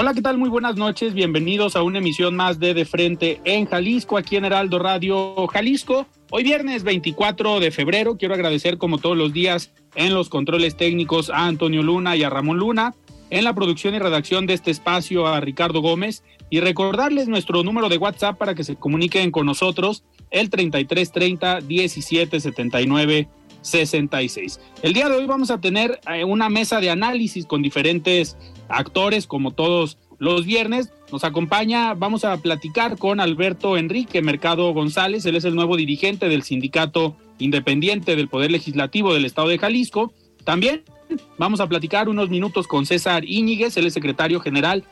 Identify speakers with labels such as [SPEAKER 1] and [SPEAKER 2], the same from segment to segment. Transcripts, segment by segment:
[SPEAKER 1] Hola, ¿qué tal? Muy buenas noches. Bienvenidos a una emisión más de De Frente en Jalisco, aquí en Heraldo Radio Jalisco. Hoy viernes 24 de febrero, quiero agradecer como todos los días en los controles técnicos a Antonio Luna y a Ramón Luna, en la producción y redacción de este espacio a Ricardo Gómez y recordarles nuestro número de WhatsApp para que se comuniquen con nosotros, el 3330 1779 66. El día de hoy vamos a tener eh, una mesa de análisis con diferentes actores, como todos los viernes. Nos acompaña, vamos a platicar con Alberto Enrique Mercado González, él es el nuevo dirigente del Sindicato Independiente del Poder Legislativo del Estado de Jalisco. También vamos a platicar unos minutos con César Íñiguez, él es secretario general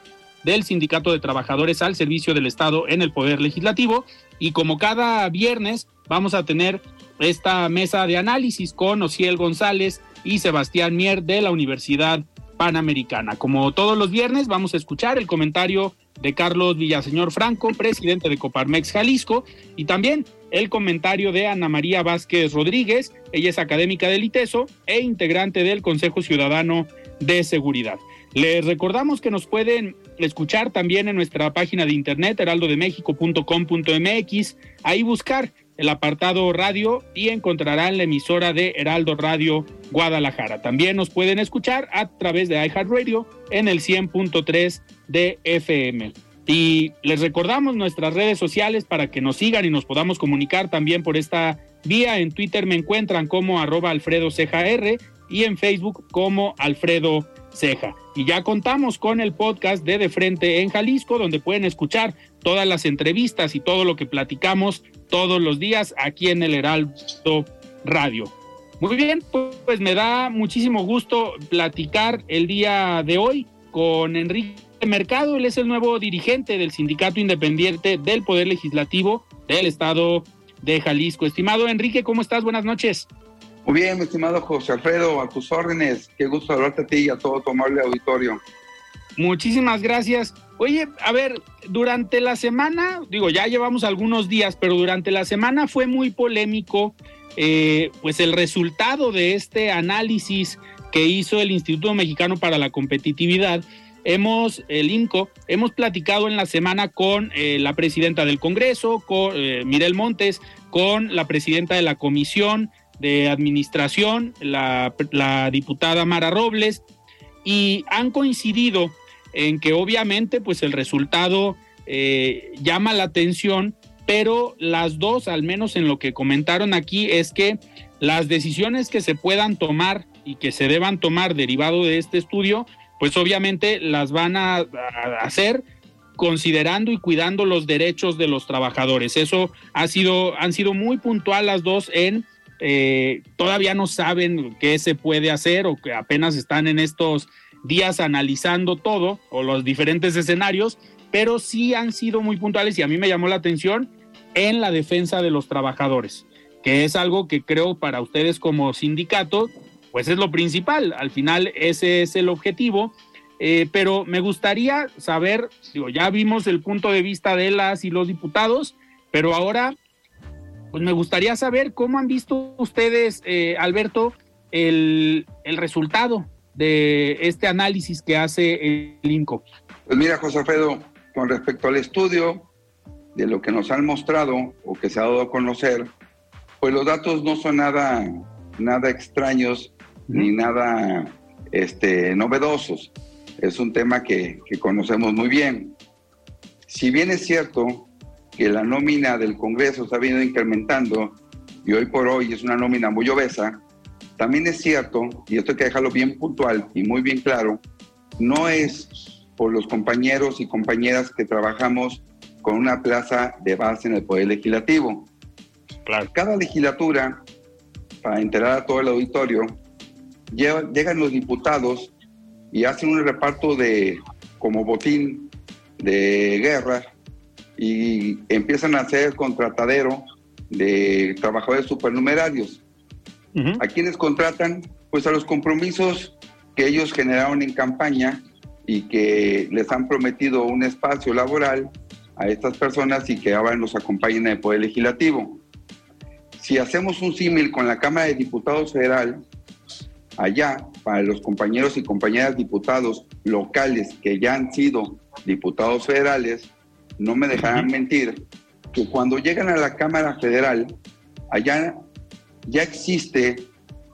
[SPEAKER 1] del Sindicato de Trabajadores al Servicio del Estado en el Poder Legislativo. Y como cada viernes, vamos a tener esta mesa de análisis con Ociel González y Sebastián Mier de la Universidad Panamericana. Como todos los viernes, vamos a escuchar el comentario de Carlos Villaseñor Franco, presidente de Coparmex Jalisco, y también el comentario de Ana María Vázquez Rodríguez, ella es académica del ITESO e integrante del Consejo Ciudadano de Seguridad. Les recordamos que nos pueden escuchar también en nuestra página de internet heraldodemexico.com.mx, ahí buscar el apartado radio y encontrarán la emisora de Heraldo Radio Guadalajara. También nos pueden escuchar a través de iHeartRadio en el 100.3 de FM. Y les recordamos nuestras redes sociales para que nos sigan y nos podamos comunicar también por esta vía. En Twitter me encuentran como arroba Alfredo y en Facebook como Alfredo Ceja. Y ya contamos con el podcast de De Frente en Jalisco, donde pueden escuchar todas las entrevistas y todo lo que platicamos todos los días aquí en el Heraldo Radio. Muy bien, pues me da muchísimo gusto platicar el día de hoy con Enrique Mercado. Él es el nuevo dirigente del Sindicato Independiente del Poder Legislativo del Estado de Jalisco. Estimado Enrique, ¿cómo estás? Buenas noches.
[SPEAKER 2] Muy bien, mi estimado José Alfredo, a tus órdenes. Qué gusto hablarte a ti y a todo tu amable auditorio.
[SPEAKER 1] Muchísimas gracias. Oye, a ver, durante la semana, digo, ya llevamos algunos días, pero durante la semana fue muy polémico, eh, pues el resultado de este análisis que hizo el Instituto Mexicano para la Competitividad. Hemos, el INCO, hemos platicado en la semana con eh, la presidenta del Congreso, con eh, Mirel Montes, con la presidenta de la Comisión de Administración, la, diputada Mara Robles, y han coincidido en que obviamente pues el resultado eh, llama la atención, pero las dos, al menos en lo que comentaron aquí, es que las decisiones que se puedan tomar y que se deban tomar derivado de este estudio, pues obviamente las van a hacer considerando y cuidando los derechos de los trabajadores. Eso ha sido, han sido muy puntual las dos en eh, todavía no saben qué se puede hacer o que apenas están en estos días analizando todo o los diferentes escenarios, pero sí han sido muy puntuales y a mí me llamó la atención en la defensa de los trabajadores, que es algo que creo para ustedes como sindicato, pues es lo principal, al final ese es el objetivo, eh, pero me gustaría saber, digo, ya vimos el punto de vista de las y los diputados, pero ahora pues me gustaría saber cómo han visto ustedes, eh, Alberto, el, resultado de este análisis que hace el INCO.
[SPEAKER 2] Pues mira, José Alfredo, con respecto al estudio, de lo que nos han mostrado o que se ha dado a conocer, pues los datos no son nada, nada extraños ni nada este, novedosos. Es un tema que, que conocemos muy bien. Si bien es cierto que la nómina del Congreso se ha venido incrementando y hoy por hoy es una nómina muy obesa, también es cierto, y esto hay que dejarlo bien puntual y muy bien claro, no es por los compañeros y compañeras que trabajamos con una plaza de base en el Poder Legislativo. Cada legislatura, para enterar a todo el auditorio, llegan los diputados y hacen un reparto de como botín de guerra y empiezan a hacer contratadero de trabajadores supernumerarios. ¿A quienes contratan? Pues a los compromisos que ellos generaron en campaña y que les han prometido un espacio laboral a estas personas y que ahora nos acompañen en el Poder Legislativo. Si hacemos un símil con la Cámara de Diputados Federal, allá, para los compañeros y compañeras diputados locales que ya han sido diputados federales, no me dejarán mentir que cuando llegan a la Cámara Federal, allá ya existe,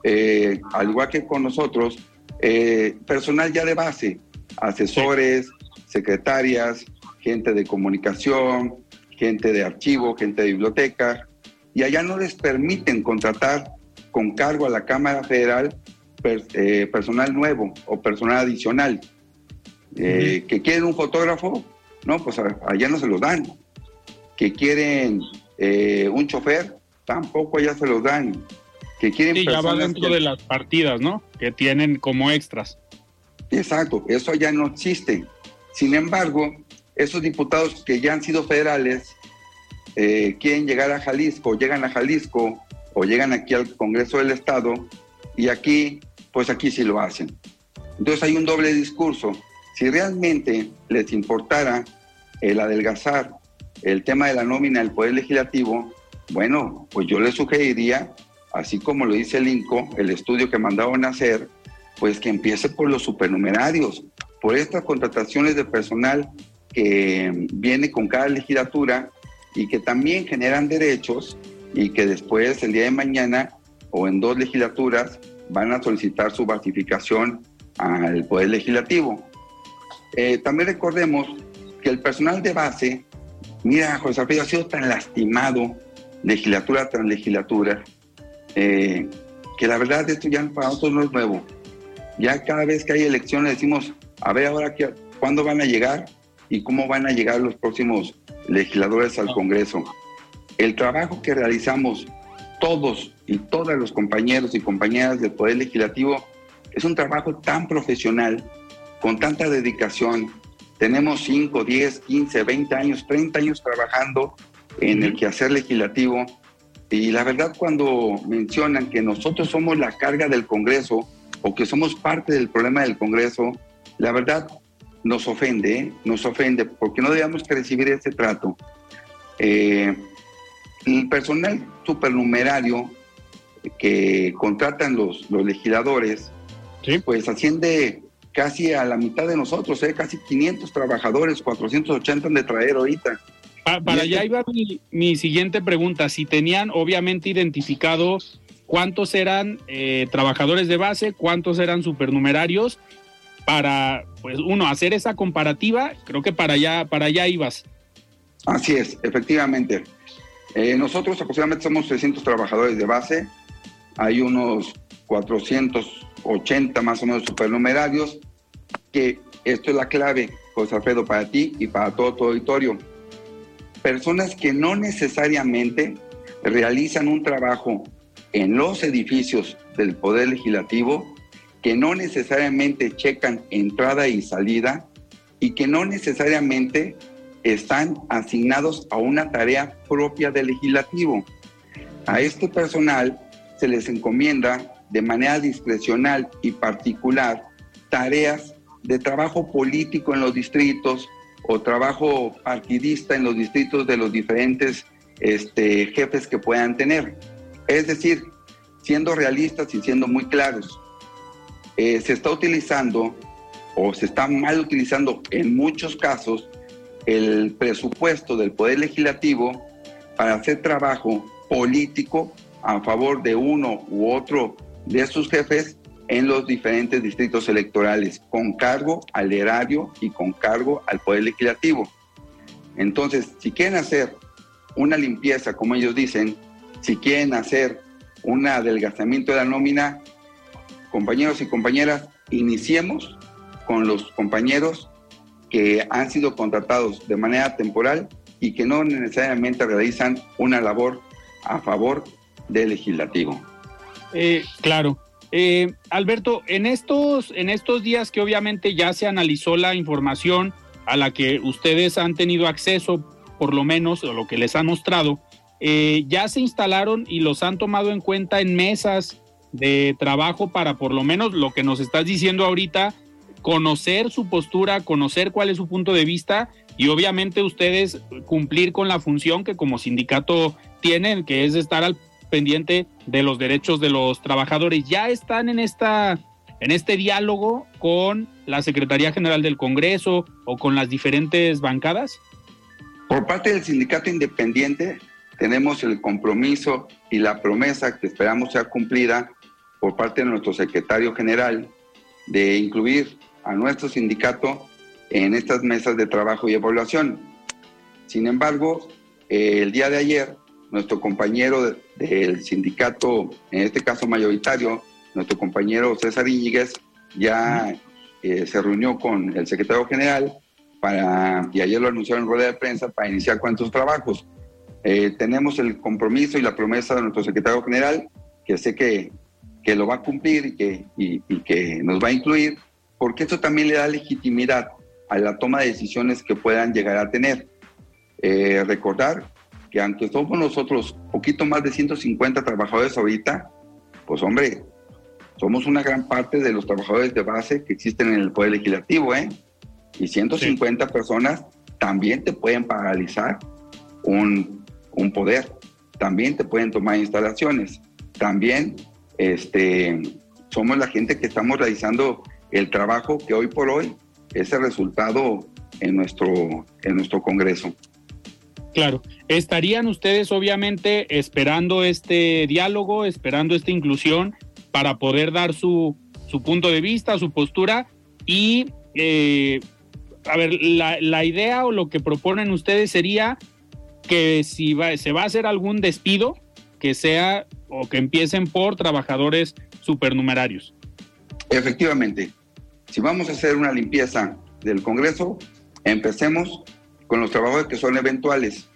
[SPEAKER 2] eh, al igual que con nosotros, eh, personal ya de base, asesores, secretarias, gente de comunicación, gente de archivo, gente de biblioteca, y allá no les permiten contratar con cargo a la Cámara Federal eh, personal nuevo o personal adicional. que quieren un fotógrafo, no, pues allá no se los dan. Que quieren un chofer, tampoco ya se los dan. Que quieren
[SPEAKER 1] sí, ya va dentro de las partidas, ¿no? Que tienen como extras.
[SPEAKER 2] Exacto, eso ya no existe. Sin embargo, esos diputados que ya han sido federales eh, quieren llegar a Jalisco, llegan a Jalisco o llegan aquí al Congreso del Estado y aquí, pues aquí sí lo hacen. Entonces hay un doble discurso. Si realmente les importara el adelgazar el tema de la nómina del Poder Legislativo, bueno, pues yo le sugeriría, así como lo dice el INCO, el estudio que mandaron a hacer, pues que empiece por los supernumerarios, por estas contrataciones de personal que viene con cada legislatura y que también generan derechos y que después el día de mañana o en dos legislaturas van a solicitar su basificación al Poder Legislativo. Eh, también recordemos que el personal de base, mira, José Alfredo ha sido tan lastimado legislatura tras legislatura, eh, que la verdad esto ya para nosotros no es nuevo. Ya cada vez que hay elecciones decimos, a ver ahora qué, cuándo van a llegar y cómo van a llegar los próximos legisladores al Congreso. El trabajo que realizamos todos y todas los compañeros y compañeras del Poder Legislativo es un trabajo tan profesional, con tanta dedicación. Tenemos 5, 10, 15, 20 años, 30 años trabajando en el quehacer legislativo. Y la verdad cuando mencionan que nosotros somos la carga del Congreso o que somos parte del problema del Congreso, la verdad nos ofende, ¿eh? nos ofende, porque no debemos que recibir ese trato. Eh, el personal supernumerario que contratan los, los legisladores, pues asciende casi a la mitad de nosotros, ¿eh? casi 500 trabajadores, 480 han de traer ahorita
[SPEAKER 1] para allá iba mi, siguiente pregunta. Si tenían obviamente identificado cuántos eran eh, trabajadores de base, cuántos eran supernumerarios, para, pues, uno, hacer esa comparativa, creo que para allá, para allá ibas.
[SPEAKER 2] Así es, efectivamente. Eh, nosotros aproximadamente somos 300 trabajadores de base, hay unos 480 más o menos supernumerarios, que esto es la clave, José Alfredo, para ti y para todo tu auditorio personas que no necesariamente realizan un trabajo en los edificios del Poder Legislativo, que no necesariamente checan entrada y salida y que no necesariamente están asignados a una tarea propia del legislativo. A este personal se les encomienda de manera discrecional y particular tareas de trabajo político en los distritos, o trabajo partidista en los distritos de los diferentes este, jefes que puedan tener. Es decir, siendo realistas y siendo muy claros, eh, se está utilizando o se está mal utilizando en muchos casos el presupuesto del Poder Legislativo para hacer trabajo político a favor de uno u otro de sus jefes en los diferentes distritos electorales, con cargo al erario y con cargo al Poder Legislativo. Entonces, si quieren hacer una limpieza, como ellos dicen, si quieren hacer un adelgazamiento de la nómina, compañeros y compañeras, iniciemos con los compañeros que han sido contratados de manera temporal y que no necesariamente realizan una labor a favor del legislativo.
[SPEAKER 1] Eh, claro. Eh, Alberto, en estos, en estos días que obviamente ya se analizó la información a la que ustedes han tenido acceso, por lo menos, o lo que les han mostrado, eh, ya se instalaron y los han tomado en cuenta en mesas de trabajo para por lo menos lo que nos estás diciendo ahorita, conocer su postura, conocer cuál es su punto de vista y obviamente ustedes cumplir con la función que como sindicato tienen, que es estar al pendiente de los derechos de los trabajadores. Ya están en esta en este diálogo con la Secretaría General del Congreso o con las diferentes bancadas?
[SPEAKER 2] Por parte del sindicato independiente tenemos el compromiso y la promesa que esperamos sea cumplida por parte de nuestro secretario general de incluir a nuestro sindicato en estas mesas de trabajo y evaluación. Sin embargo, el día de ayer, nuestro compañero del sindicato, en este caso mayoritario, nuestro compañero César Íñiguez, ya eh, se reunió con el secretario general para, y ayer lo anunciaron en rueda de prensa, para iniciar con estos trabajos. Eh, tenemos el compromiso y la promesa de nuestro secretario general, que sé que, que lo va a cumplir y que, y que nos va a incluir, porque esto también le da legitimidad a la toma de decisiones que puedan llegar a tener. Eh, recordar que aunque somos nosotros poquito más de 150 trabajadores ahorita, pues hombre, somos una gran parte de los trabajadores de base que existen en el Poder Legislativo, ¿eh? Y 150 personas también te pueden paralizar un, un, poder, también te pueden tomar instalaciones, también este, somos la gente que estamos realizando el trabajo que hoy por hoy es el resultado en nuestro, en nuestro Congreso.
[SPEAKER 1] Claro, estarían ustedes obviamente esperando este diálogo, esperando esta inclusión para poder dar su, su punto de vista, su postura y, eh, a ver, la, la, idea o lo que proponen ustedes sería que si va, se va a hacer algún despido, que sea o que empiecen por trabajadores supernumerarios.
[SPEAKER 2] Efectivamente, si vamos a hacer una limpieza del Congreso, empecemos con los trabajadores que son eventuales.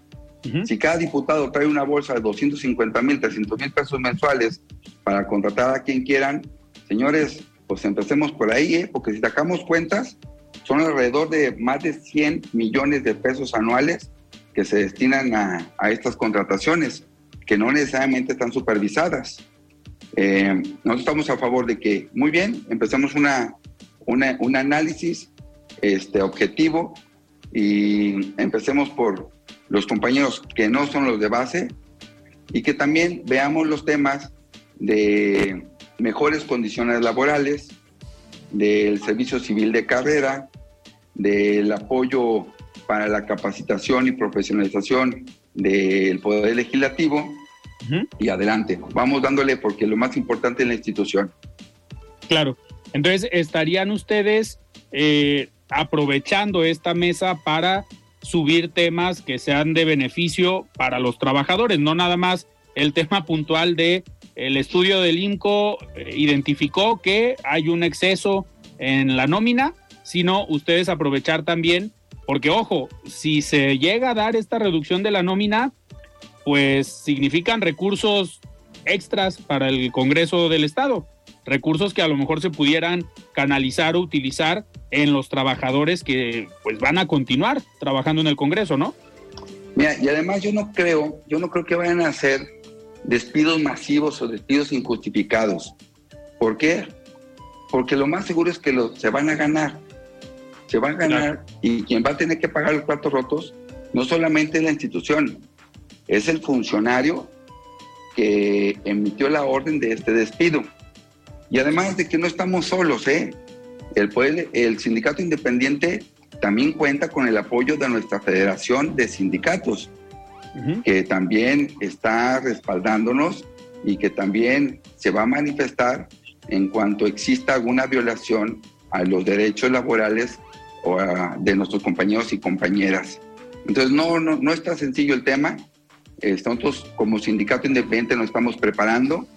[SPEAKER 2] Si cada diputado trae una bolsa de 250 mil, 300 mil pesos mensuales para contratar a quien quieran, señores, pues empecemos por ahí, ¿eh? porque si sacamos cuentas, son alrededor de más de 100 millones de pesos anuales que se destinan a, a estas contrataciones, que no necesariamente están supervisadas. Eh, nosotros estamos a favor de que, muy bien, empecemos una, una, un análisis este, objetivo y empecemos por los compañeros que no son los de base y que también veamos los temas de mejores condiciones laborales, del servicio civil de carrera, del apoyo para la capacitación y profesionalización del Poder Legislativo y adelante. Vamos dándole porque lo más importante es la institución.
[SPEAKER 1] Claro. Entonces, ¿estarían ustedes eh, aprovechando esta mesa para subir temas que sean de beneficio para los trabajadores, no nada más el tema puntual de el estudio del INCO eh, identificó que hay un exceso en la nómina, sino ustedes aprovechar también, porque ojo, si se llega a dar esta reducción de la nómina, pues significan recursos extras para el Congreso del Estado, recursos que a lo mejor se pudieran canalizar o utilizar en los trabajadores que pues van a continuar trabajando en el Congreso, ¿no?
[SPEAKER 2] Mira, y además yo no creo, yo no creo que vayan a hacer despidos masivos o despidos injustificados. ¿Por qué? Porque lo más seguro es que lo, se van a ganar. Se van a ganar y quien va a tener que pagar los platos rotos no solamente es la institución, es el funcionario que emitió la orden de este despido. Y además de que no estamos solos, ¿eh? El, el sindicato independiente también cuenta con el apoyo de nuestra Federación de Sindicatos, que también está respaldándonos y que también se va a manifestar en cuanto exista alguna violación a los derechos laborales o de nuestros compañeros y compañeras. Entonces, no, no, no está sencillo el tema. Nosotros como sindicato independiente nos estamos preparando,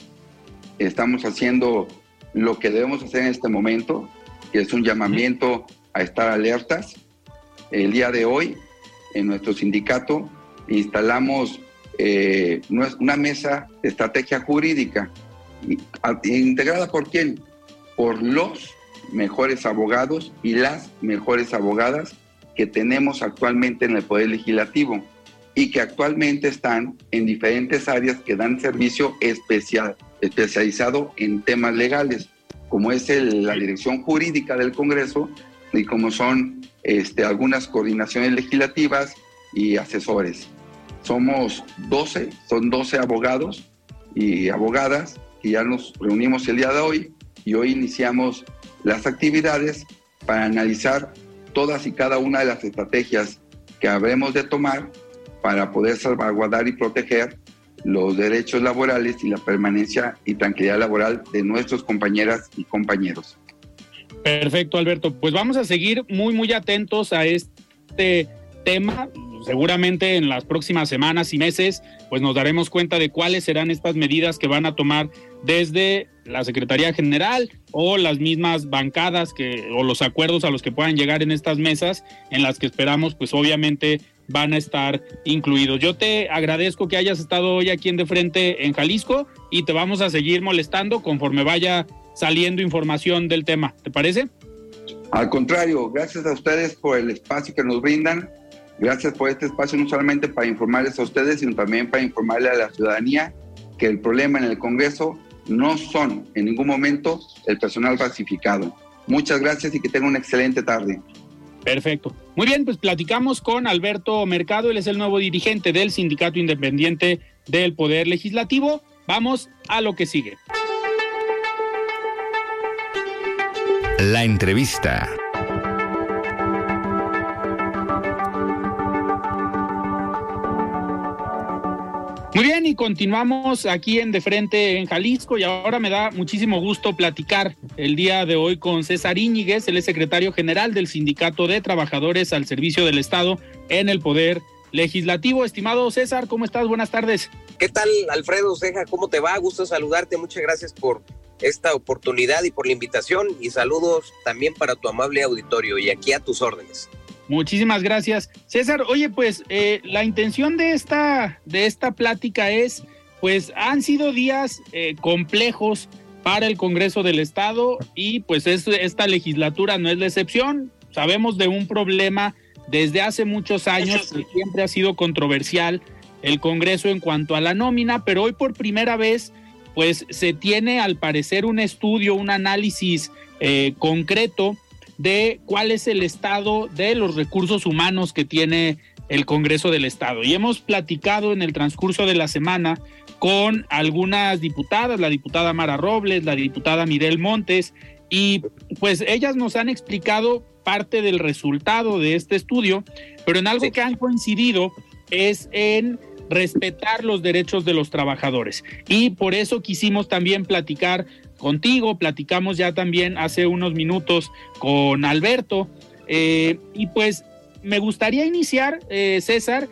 [SPEAKER 2] estamos haciendo lo que debemos hacer en este momento, que es un llamamiento a estar alertas. El día de hoy, en nuestro sindicato, instalamos eh, una mesa de estrategia jurídica, integrada por quién? Por los mejores abogados y las mejores abogadas que tenemos actualmente en el Poder Legislativo y que actualmente están en diferentes áreas que dan servicio especial, especializado en temas legales, como es la dirección jurídica del Congreso y como son este, algunas coordinaciones legislativas y asesores. Somos 12, son 12 abogados y abogadas y ya nos reunimos el día de hoy y hoy iniciamos las actividades para analizar todas y cada una de las estrategias que habremos de tomar para poder salvaguardar y proteger los derechos laborales y la permanencia y tranquilidad laboral de nuestros compañeras y compañeros.
[SPEAKER 1] Perfecto, Alberto. Pues vamos a seguir muy, muy atentos a este tema. Seguramente en las próximas semanas y meses, pues nos daremos cuenta de cuáles serán estas medidas que van a tomar desde la Secretaría General o las mismas bancadas que, o los acuerdos a los que puedan llegar en estas mesas, en las que esperamos, pues obviamente van a estar incluidos. Yo te agradezco que hayas estado hoy aquí en De Frente en Jalisco y te vamos a seguir molestando conforme vaya saliendo información del tema. ¿Te parece?
[SPEAKER 2] Al contrario, gracias a ustedes por el espacio que nos brindan. Gracias por este espacio no solamente para informarles a ustedes, sino también para informarle a la ciudadanía que el problema en el Congreso no son en ningún momento el personal falsificado. Muchas gracias y que tengan una excelente tarde.
[SPEAKER 1] Perfecto. Muy bien, pues platicamos con Alberto Mercado, él es el nuevo dirigente del Sindicato Independiente del Poder Legislativo. Vamos a lo que sigue.
[SPEAKER 3] La entrevista.
[SPEAKER 1] Muy bien, y continuamos aquí en De Frente en Jalisco y ahora me da muchísimo gusto platicar el día de hoy con César Íñiguez, el secretario general del Sindicato de Trabajadores al Servicio del Estado en el Poder Legislativo. Estimado César, ¿cómo estás? Buenas tardes.
[SPEAKER 4] ¿Qué tal, Alfredo Ceja? ¿Cómo te va? Gusto saludarte. Muchas gracias por esta oportunidad y por la invitación y saludos también para tu amable auditorio y aquí a tus órdenes.
[SPEAKER 1] Muchísimas gracias. César, oye, pues eh, la intención de esta, de esta plática es, pues han sido días eh, complejos para el Congreso del Estado y pues esta legislatura no es la excepción. Sabemos de un problema desde hace muchos años que siempre ha sido controversial el Congreso en cuanto a la nómina, pero hoy por primera vez pues se tiene al parecer un estudio, un análisis eh, concreto de cuál es el estado de los recursos humanos que tiene el Congreso del Estado. Y hemos platicado en el transcurso de la semana con algunas diputadas, la diputada Mara Robles, la diputada Mirel Montes, y pues ellas nos han explicado parte del resultado de este estudio, pero en algo que han coincidido es en respetar los derechos de los trabajadores. Y por eso quisimos también platicar contigo, platicamos ya también hace unos minutos con Alberto. Eh, y pues me gustaría iniciar, eh, César,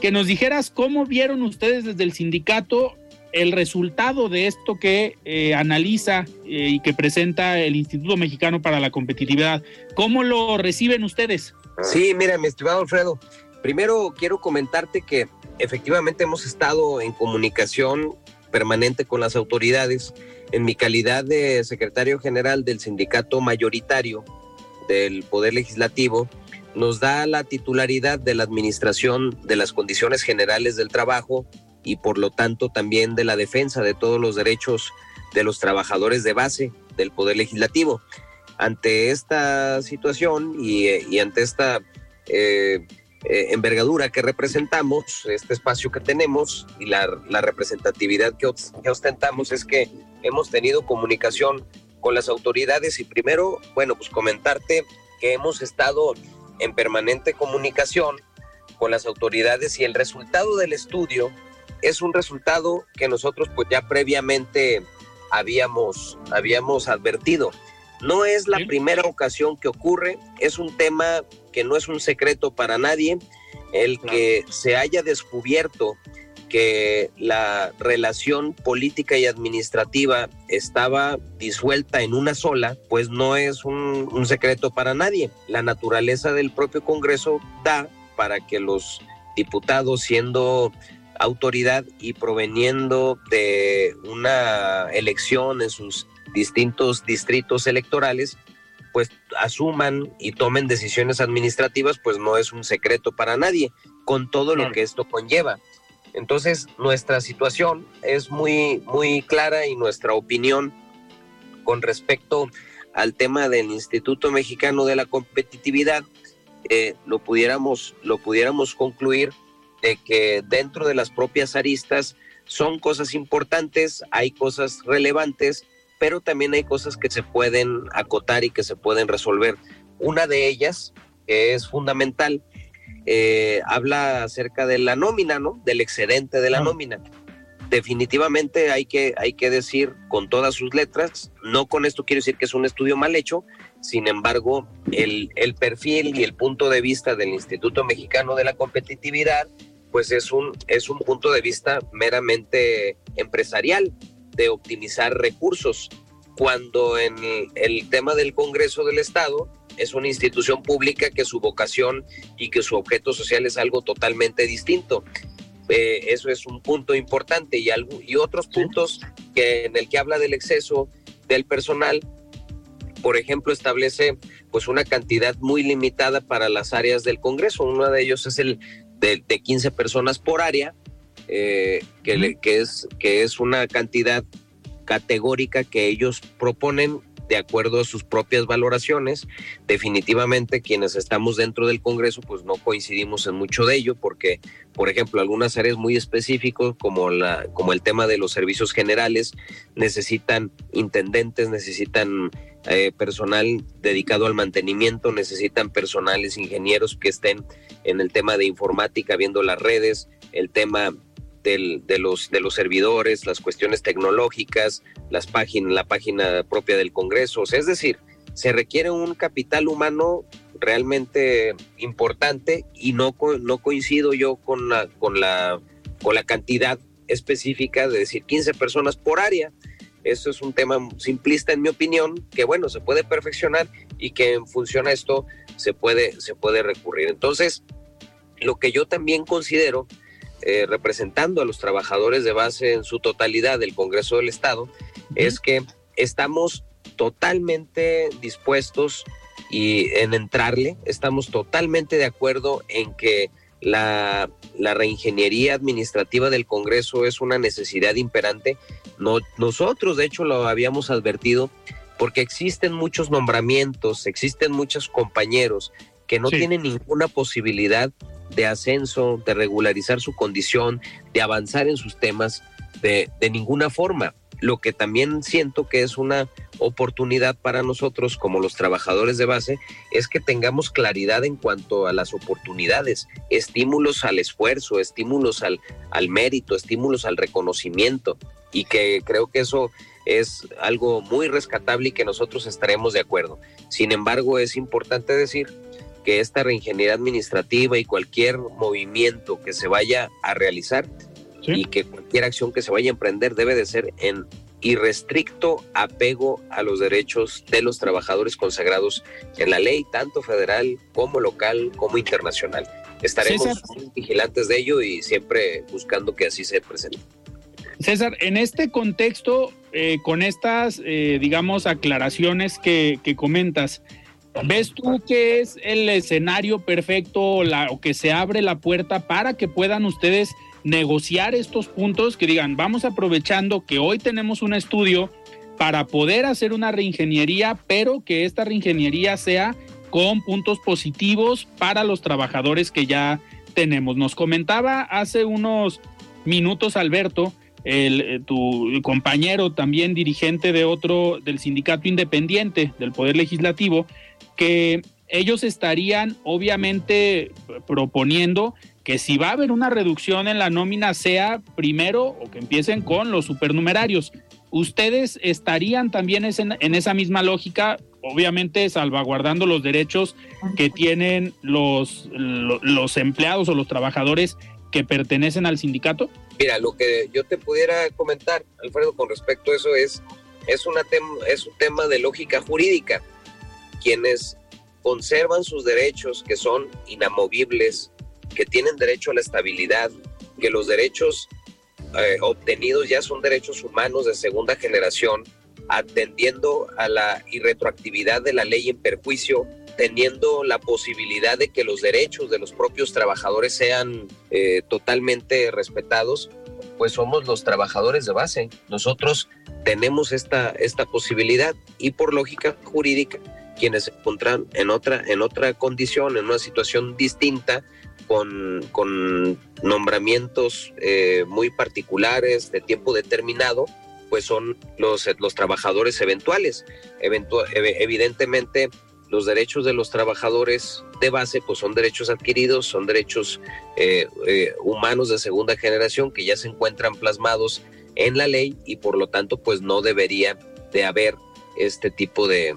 [SPEAKER 1] que nos dijeras cómo vieron ustedes desde el sindicato el resultado de esto que eh, analiza y que presenta el Instituto Mexicano para la Competitividad. ¿Cómo lo reciben ustedes?
[SPEAKER 4] Sí, mira, mi estimado Alfredo, primero quiero comentarte que efectivamente hemos estado en comunicación permanente con las autoridades en mi calidad de secretario general del sindicato mayoritario del Poder Legislativo, nos da la titularidad de la administración de las condiciones generales del trabajo y por lo tanto también de la defensa de todos los derechos de los trabajadores de base del Poder Legislativo. Ante esta situación y, ante esta eh, eh, envergadura que representamos, este espacio que tenemos y la, representatividad que, ostentamos es que hemos tenido comunicación con las autoridades y primero, bueno, pues comentarte que hemos estado en permanente comunicación con las autoridades y el resultado del estudio es un resultado que nosotros pues ya previamente habíamos, habíamos advertido. No es la primera ocasión que ocurre, es un tema que no es un secreto para nadie, el que se haya descubierto que la relación política y administrativa estaba disuelta en una sola, pues no es un, un, secreto para nadie. La naturaleza del propio Congreso da para que los diputados, siendo autoridad y proveniendo de una elección en sus distintos distritos electorales, pues asuman y tomen decisiones administrativas, pues no es un secreto para nadie, con todo lo que esto conlleva. Entonces, nuestra situación es muy, muy clara y nuestra opinión con respecto al tema del Instituto Mexicano de la Competitividad, eh, lo, pudiéramos, lo pudiéramos concluir de que dentro de las propias aristas son cosas importantes, hay cosas relevantes, pero también hay cosas que se pueden acotar y que se pueden resolver. Una de ellas, que es fundamental, eh, habla acerca de la nómina, ¿no? Del excedente de la nómina. Definitivamente hay que, hay que decir con todas sus letras, no con esto quiero decir que es un estudio mal hecho, sin embargo, el, el perfil y el punto de vista del Instituto Mexicano de la Competitividad pues es un, es un punto de vista meramente empresarial de optimizar recursos, cuando en el, tema del Congreso del Estado es una institución pública que su vocación y que su objeto social es algo totalmente distinto. Eh, eso es un punto importante y, algo, y otros puntos que, en el que habla del exceso del personal, por ejemplo, establece pues una cantidad muy limitada para las áreas del Congreso. Uno de ellos es el de, 15 personas por área, eh, que, que, es, que es una cantidad categórica que ellos proponen de acuerdo a sus propias valoraciones. Definitivamente quienes estamos dentro del Congreso pues no coincidimos en mucho de ello porque, por ejemplo, algunas áreas muy específicas como, la, como el tema de los servicios generales necesitan intendentes, necesitan eh, personal dedicado al mantenimiento, necesitan personales ingenieros que estén en el tema de informática, viendo las redes, el tema de, los, de los servidores, las cuestiones tecnológicas, las la página propia del Congreso. es decir, se requiere un capital humano realmente importante y no, no coincido yo con la, con, la, con la cantidad específica de decir 15 personas por área. Eso es un tema simplista en mi opinión, que bueno, se puede perfeccionar y que en función a esto se puede, se puede recurrir. Entonces, lo que yo también considero, eh, representando a los trabajadores de base en su totalidad del Congreso del Estado, es que estamos totalmente dispuestos y en entrarle, estamos totalmente de acuerdo en que la, la reingeniería administrativa del Congreso es una necesidad imperante. No, nosotros, de hecho, lo habíamos advertido porque existen muchos nombramientos, existen muchos compañeros que no tienen ninguna posibilidad de ascenso, de regularizar su condición, de avanzar en sus temas de, de ninguna forma lo que también siento que es una oportunidad para nosotros como los trabajadores de base es que tengamos claridad en cuanto a las oportunidades, estímulos al esfuerzo, estímulos al, al mérito, estímulos al reconocimiento y que creo que eso es algo muy rescatable y que nosotros estaremos de acuerdo. Sin embargo, es importante decir que esta reingeniería administrativa y cualquier movimiento que se vaya a realizar y que cualquier acción que se vaya a emprender debe de ser en irrestricto apego a los derechos de los trabajadores consagrados en la ley, tanto federal como local como internacional. Estaremos vigilantes de ello y siempre buscando que así se presente.
[SPEAKER 1] César, en este contexto, eh, con estas, eh, digamos, aclaraciones que, que, comentas, ¿ves tú que es el escenario perfecto la, o que se abre la puerta para que puedan ustedes negociar estos puntos que digan, vamos aprovechando que hoy tenemos un estudio para poder hacer una reingeniería, pero que esta reingeniería sea con puntos positivos para los trabajadores que ya tenemos. Nos comentaba hace unos minutos Alberto, el, eh, tu compañero también dirigente de otro del sindicato independiente del Poder Legislativo, que ellos estarían obviamente proponiendo que si va a haber una reducción en la nómina sea primero o que empiecen con los supernumerarios. ¿Ustedes estarían también en, esa misma lógica, obviamente salvaguardando los derechos que tienen los, los empleados o los trabajadores que pertenecen al sindicato?
[SPEAKER 4] Mira, lo que yo te pudiera comentar, Alfredo, con respecto a eso es, es, una es un tema de lógica jurídica. Quienes conservan sus derechos, que son inamovibles, que tienen derecho a la estabilidad, que los derechos eh, obtenidos ya son derechos humanos de segunda generación, atendiendo a la irretroactividad de la ley en perjuicio, teniendo la posibilidad de que los derechos de los propios trabajadores sean eh, totalmente respetados, pues somos los trabajadores de base. Nosotros tenemos esta, esta posibilidad y por lógica jurídica, quienes se encuentran en otra, en otra condición, en una situación distinta, con, nombramientos eh, muy particulares de tiempo determinado, pues son los, los trabajadores eventuales. evidentemente, los derechos de los trabajadores de base, pues son derechos adquiridos, son derechos eh, eh, humanos de segunda generación que ya se encuentran plasmados en la ley y por lo tanto, pues no debería de haber este tipo de...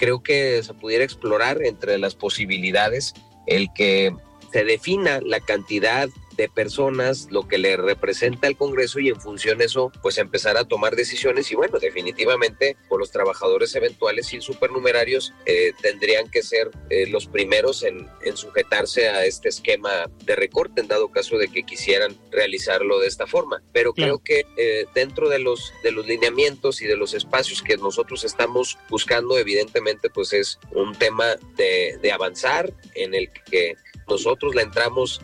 [SPEAKER 4] creo que se pudiera explorar entre las posibilidades el que se defina la cantidad de personas, lo que le representa al Congreso y en función de eso, pues empezar a tomar decisiones y bueno, definitivamente por los trabajadores eventuales y supernumerarios eh, tendrían que ser eh, los primeros en, sujetarse a este esquema de recorte en dado caso de que quisieran realizarlo de esta forma. Pero creo que eh, dentro de los, de los lineamientos y de los espacios que nosotros estamos buscando, evidentemente, pues es un tema de, de avanzar en el que nosotros le entramos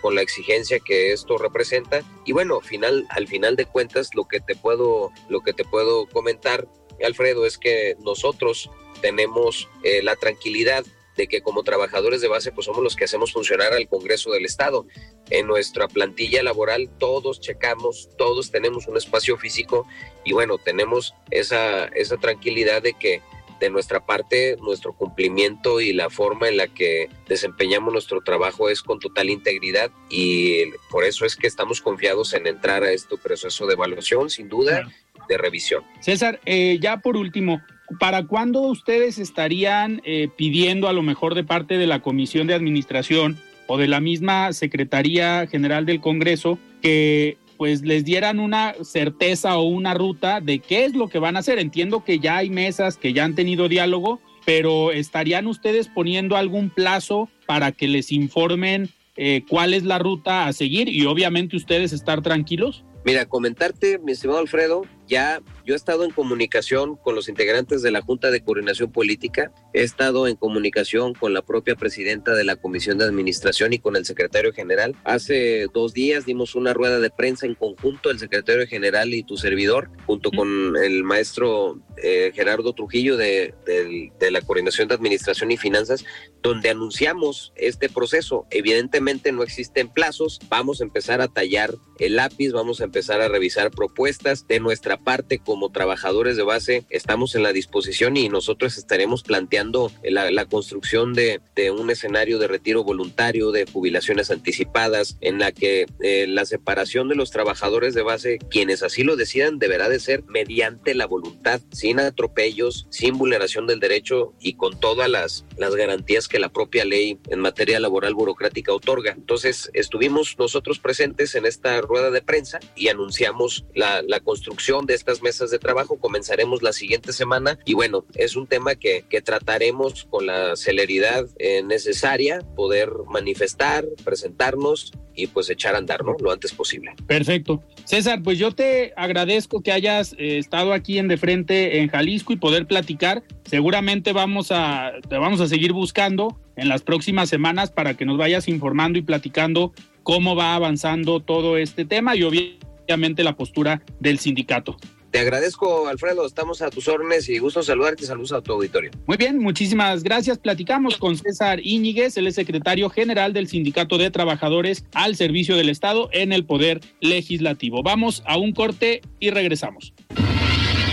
[SPEAKER 4] con la exigencia que esto representa. Y bueno, al final de cuentas, lo que te puedo, lo que te puedo comentar, Alfredo, es que nosotros tenemos eh, la tranquilidad de que como trabajadores de base pues somos los que hacemos funcionar al Congreso del Estado. En nuestra plantilla laboral todos checamos, todos tenemos un espacio físico y bueno, tenemos esa, esa tranquilidad de que de nuestra parte, nuestro cumplimiento y la forma en la que desempeñamos nuestro trabajo es con total integridad y por eso es que estamos confiados en entrar a este proceso de evaluación, sin duda, de revisión.
[SPEAKER 1] César, eh, ya por último, ¿para cuándo ustedes estarían eh, pidiendo a lo mejor de parte de la Comisión de Administración o de la misma Secretaría General del Congreso que pues les dieran una certeza o una ruta de qué es lo que van a hacer. Entiendo que ya hay mesas que ya han tenido diálogo, pero ¿estarían ustedes poniendo algún plazo para que les informen eh, cuál es la ruta a seguir y obviamente ustedes estar tranquilos?
[SPEAKER 4] Mira, comentarte, mi estimado Alfredo, ya yo he estado en comunicación con los integrantes de la Junta de Coordinación Política, he estado en comunicación con la propia presidenta de la Comisión de Administración y con el secretario general. Hace dos días dimos una rueda de prensa en conjunto, el secretario general y tu servidor, junto con el maestro eh, Gerardo Trujillo de, de la Coordinación de Administración y Finanzas, donde anunciamos este proceso. Evidentemente no existen plazos, vamos a empezar a tallar el lápiz, vamos a empezar a revisar propuestas. De nuestra parte, como trabajadores de base, estamos en la disposición y nosotros estaremos planteando la, construcción de, un escenario de retiro voluntario, de jubilaciones anticipadas, en la que eh, la separación de los trabajadores de base, quienes así lo decidan, deberá de ser mediante la voluntad, sin atropellos, sin vulneración del derecho y con todas las, las garantías que la propia ley en materia laboral burocrática otorga. Entonces, estuvimos nosotros presentes en esta rueda de prensa y anunciamos la, la construcción de estas mesas de trabajo. Comenzaremos la siguiente semana y bueno, es un tema que, que trataremos con la celeridad eh, necesaria, poder manifestar, presentarnos y pues echar a andar, ¿no? Lo antes posible.
[SPEAKER 1] Perfecto. César, pues yo te agradezco que hayas eh, estado aquí en De Frente en Jalisco y poder platicar. Seguramente vamos a, te vamos a seguir buscando en las próximas semanas para que nos vayas informando y platicando cómo va avanzando todo este tema y obviamente la postura del sindicato.
[SPEAKER 4] Te agradezco, Alfredo. Estamos a tus órdenes y gusto saludarte. Saludos a tu auditorio.
[SPEAKER 1] Muy bien, muchísimas gracias. Platicamos con César Íñiguez, el secretario general del Sindicato de Trabajadores al Servicio del Estado en el Poder Legislativo. Vamos a un corte y regresamos.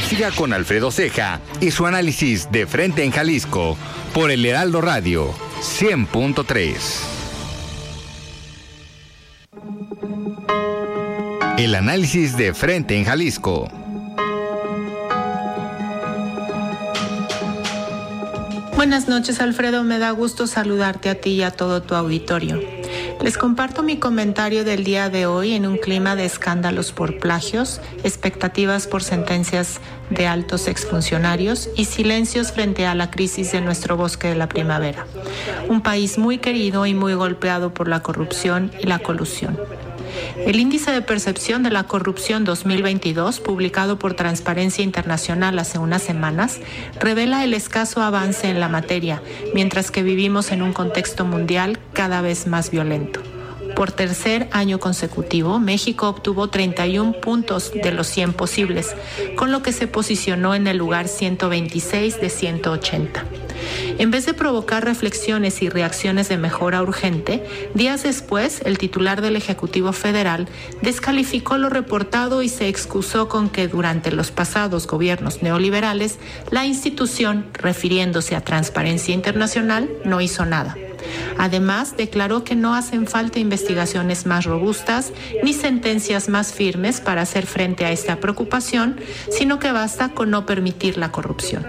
[SPEAKER 3] Siga con Alfredo Ceja y su análisis de frente en Jalisco por el Heraldo Radio 100.3. El análisis de frente en Jalisco.
[SPEAKER 5] Buenas noches, Alfredo. Me da gusto saludarte a ti y a todo tu auditorio. Les comparto mi comentario del día de hoy en un clima de escándalos por plagios, expectativas por sentencias de altos exfuncionarios y silencios frente a la crisis de nuestro bosque de la primavera. Un país muy querido y muy golpeado por la corrupción y la colusión. El índice de percepción de la corrupción 2022, publicado por Transparencia Internacional hace unas semanas, revela el escaso avance en la materia, mientras que vivimos en un contexto mundial cada vez más violento. Por tercer año consecutivo, México obtuvo 31 puntos de los 100 posibles, con lo que se posicionó en el lugar 126 de 180. En vez de provocar reflexiones y reacciones de mejora urgente, días después el titular del Ejecutivo Federal descalificó lo reportado y se excusó con que durante los pasados gobiernos neoliberales la institución, refiriéndose a Transparencia Internacional, no hizo nada. Además, declaró que no hacen falta investigaciones más robustas ni sentencias más firmes para hacer frente a esta preocupación, sino que basta con no permitir la corrupción.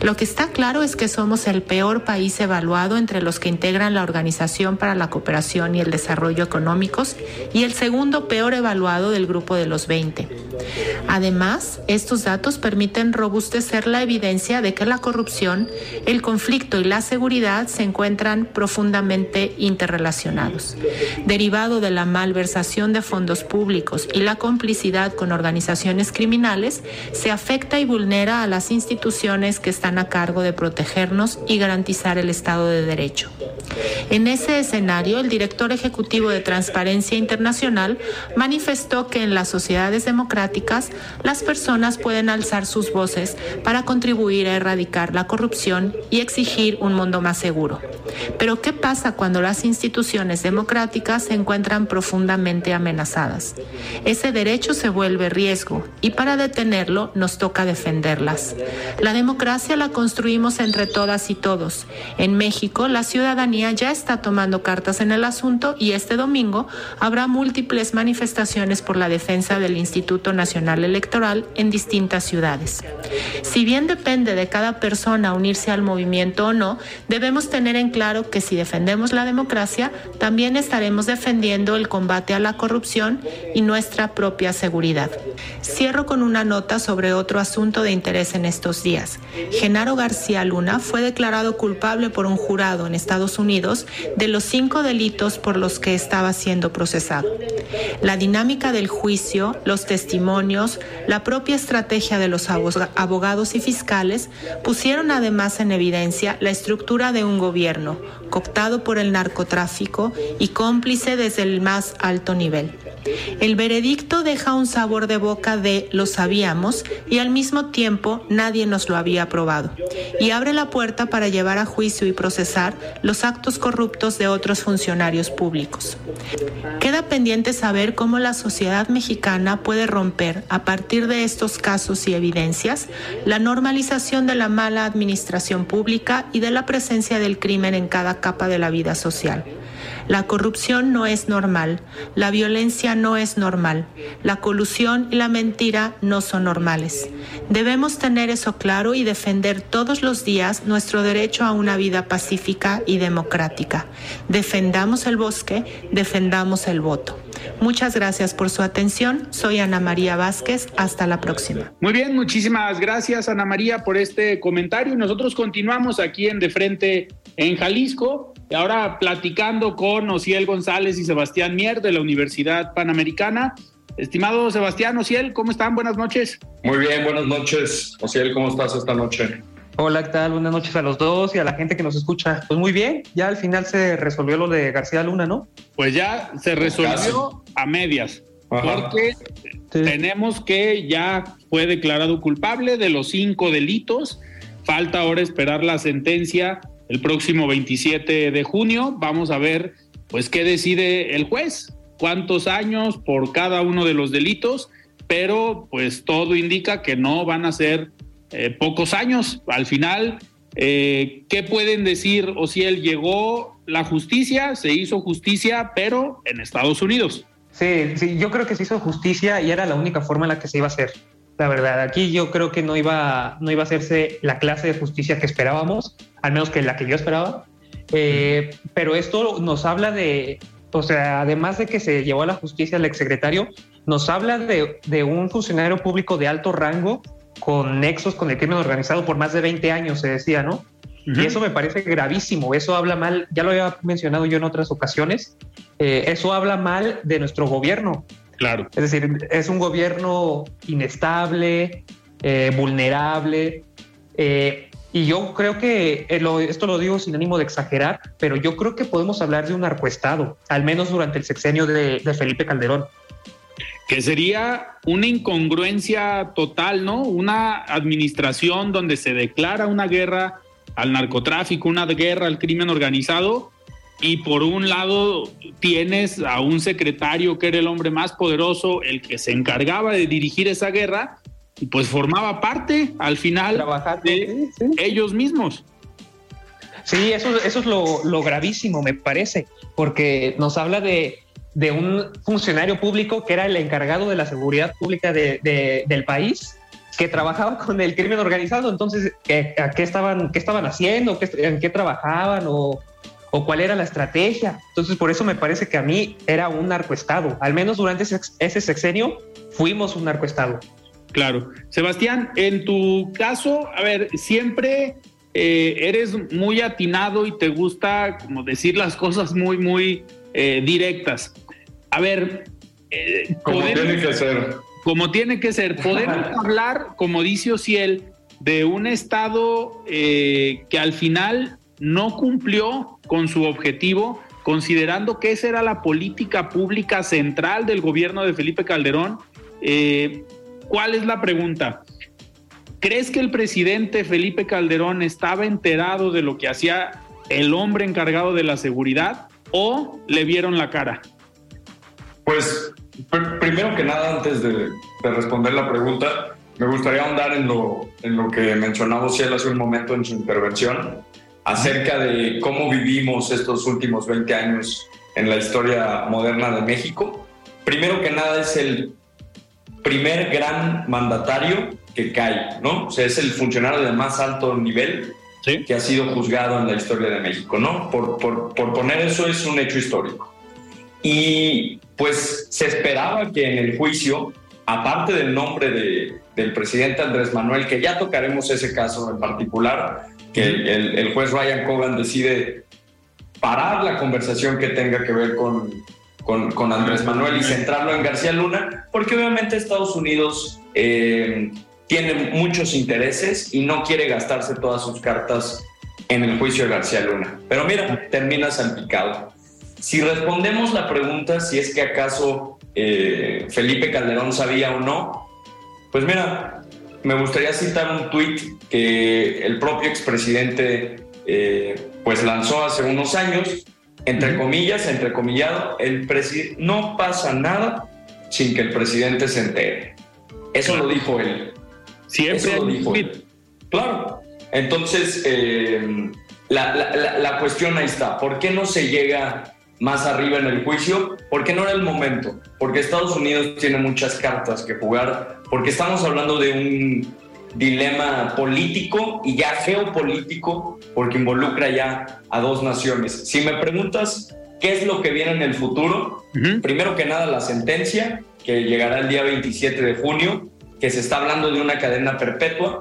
[SPEAKER 5] Lo que está claro es que somos el peor país evaluado entre los que integran la Organización para la Cooperación y el Desarrollo Económicos y el segundo peor evaluado del grupo de los 20. Además, estos datos permiten robustecer la evidencia de que la corrupción, el conflicto y la seguridad se encuentran profundamente interrelacionados. Derivado de la malversación de fondos públicos y la complicidad con organizaciones criminales, se afecta y vulnera a las instituciones que están a cargo de protegernos y garantizar el Estado de Derecho. En ese escenario, el director ejecutivo de Transparencia Internacional manifestó que en las sociedades democráticas las personas pueden alzar sus voces para contribuir a erradicar la corrupción y exigir un mundo más seguro. Pero ¿qué pasa cuando las instituciones democráticas se encuentran profundamente amenazadas? Ese derecho se vuelve riesgo y para detenerlo nos toca defenderlas. La democracia la construimos entre todas y todos. En México, la ciudadanía ya está tomando cartas en el asunto y este domingo habrá múltiples manifestaciones por la defensa del Instituto Nacional Electoral en distintas ciudades. Si bien depende de cada persona unirse al movimiento o no, debemos tener en claro que si defendemos la democracia, también estaremos defendiendo el combate a la corrupción y nuestra propia seguridad. Cierro con una nota sobre otro asunto de interés en estos días. Genaro García Luna fue declarado culpable por un jurado en Estados Unidos de los cinco delitos por los que estaba siendo procesado. La dinámica del juicio, los testimonios, la propia estrategia de los abogados y fiscales pusieron además en evidencia la estructura de un gobierno cooptado por el narcotráfico y cómplice desde el más alto nivel. El veredicto deja un sabor de boca de lo sabíamos y al mismo tiempo nadie nos lo había probado y abre la puerta para llevar a juicio y procesar los actos corruptos de otros funcionarios públicos. Queda pendiente saber cómo la sociedad mexicana puede romper a partir de estos casos y evidencias la normalización de la mala administración pública y de la presencia del crimen en cada capa de la vida social. La corrupción no es normal, la violencia no es normal, la colusión y la mentira no son normales. Debemos tener eso claro y defender todos los días nuestro derecho a una vida pacífica y democrática. Defendamos el bosque, defendamos el voto. Muchas gracias por su atención. Soy Ana María Vázquez. Hasta la próxima.
[SPEAKER 1] Muy bien, muchísimas gracias Ana María por este comentario. Nosotros continuamos aquí en De Frente en Jalisco. Y ahora platicando con Ociel González y Sebastián Mier de la Universidad Panamericana. Estimado Sebastián Ociel, ¿cómo están? Buenas noches.
[SPEAKER 6] Muy bien, buenas noches. Ociel, ¿cómo estás esta noche?
[SPEAKER 7] Hola, ¿qué tal? Buenas noches a los dos y a la gente que nos escucha. Pues muy bien, ya al final se resolvió lo de García Luna, ¿no?
[SPEAKER 1] Pues ya se resolvió a medias, porque tenemos que ya fue declarado culpable de los cinco delitos. Falta ahora esperar la sentencia el próximo 27 de junio. Vamos a ver, pues, qué decide el juez, cuántos años por cada uno de los delitos, pero pues todo indica que no van a ser eh, pocos años. Al final, eh, ¿qué pueden decir o si él llegó la justicia, se hizo justicia, pero en Estados Unidos?
[SPEAKER 7] Sí, sí, yo creo que se hizo justicia y era la única forma en la que se iba a hacer. La verdad, aquí yo creo que no iba, no iba a hacerse la clase de justicia que esperábamos, al menos que la que yo esperaba. Eh, pero esto nos habla de, o sea, además de que se llevó a la justicia el exsecretario, nos habla de, de un funcionario público de alto rango con nexos con el crimen organizado por más de 20 años, se decía, ¿no? Y eso me parece gravísimo, eso habla mal, ya lo había mencionado yo en otras ocasiones, eh, eso habla mal de nuestro gobierno.
[SPEAKER 1] Claro.
[SPEAKER 7] Es decir, es un gobierno inestable, eh, vulnerable, eh, y yo creo que, esto lo digo sin ánimo de exagerar, pero yo creo que podemos hablar de un narcoestado, al menos durante el sexenio de Felipe Calderón
[SPEAKER 1] que sería una incongruencia total, ¿no? Una administración donde se declara una guerra al narcotráfico, una guerra al crimen organizado, y por un lado tienes a un secretario que era el hombre más poderoso, el que se encargaba de dirigir esa guerra, y pues formaba parte al final de ellos mismos.
[SPEAKER 7] Sí, eso, eso es lo, lo gravísimo, me parece, porque nos habla de, de un funcionario público que era el encargado de la seguridad pública del país, que trabajaba con el crimen organizado. Entonces, ¿qué, qué, estaban, qué estaban haciendo? Qué, ¿En qué trabajaban? O, o, cuál era la estrategia? Entonces, por eso me parece que a mí era un narcoestado. Al menos durante ese, ese sexenio fuimos un narcoestado.
[SPEAKER 1] Claro. Sebastián, en tu caso, a ver, siempre eh, eres muy atinado y te gusta como decir las cosas muy, muy eh, directas. A ver,
[SPEAKER 6] eh, como tiene que ser.
[SPEAKER 1] Como tiene que ser. Podemos hablar, como dice Ociel, de un Estado eh, que al final no cumplió con su objetivo, considerando que esa era la política pública central del gobierno de Felipe Calderón. ¿Cuál es la pregunta? ¿Crees que el presidente Felipe Calderón estaba enterado de lo que hacía el hombre encargado de la seguridad? o le vieron la cara?
[SPEAKER 6] Pues primero que nada, antes de, responder la pregunta, me gustaría ahondar en lo, en lo que mencionaba él hace un momento en su intervención, acerca de cómo vivimos estos últimos 20 años en la historia moderna de México. Primero que nada es el primer gran mandatario que cae, ¿no? O sea, es el funcionario de más alto nivel que ha sido juzgado en la historia de México, ¿no? Por, por, por, poner eso es un hecho histórico. Y pues se esperaba que en el juicio, aparte del nombre de, del presidente Andrés Manuel, que ya tocaremos ese caso en particular, que el, el, juez Ryan Cogan decide parar la conversación que tenga que ver con, con, con Andrés Manuel y centrarlo en García Luna, porque obviamente Estados Unidos... Eh, tiene muchos intereses y no quiere gastarse todas sus cartas en el juicio de García Luna. Pero mira, termina salpicado. Si respondemos la pregunta si es que acaso eh, Felipe Calderón sabía o no. Pues mira, me gustaría citar un tuit que el propio expresidente eh, pues lanzó hace unos años, entre comillas, entrecomillado, el presidente no pasa nada sin que el presidente se entere. Eso lo dijo él.
[SPEAKER 1] Siempre
[SPEAKER 6] Eso lo dijo él. Claro. Entonces, eh, la, la, la, cuestión ahí está. ¿Por qué no se llega más arriba en el juicio? Porque no era el momento. Porque Estados Unidos tiene muchas cartas que jugar. Porque estamos hablando de un dilema político y ya geopolítico, porque involucra ya a dos naciones. Si me preguntas qué es lo que viene en el futuro, uh -huh. primero que nada la sentencia, que llegará el día 27 de junio, que se está hablando de una cadena perpetua,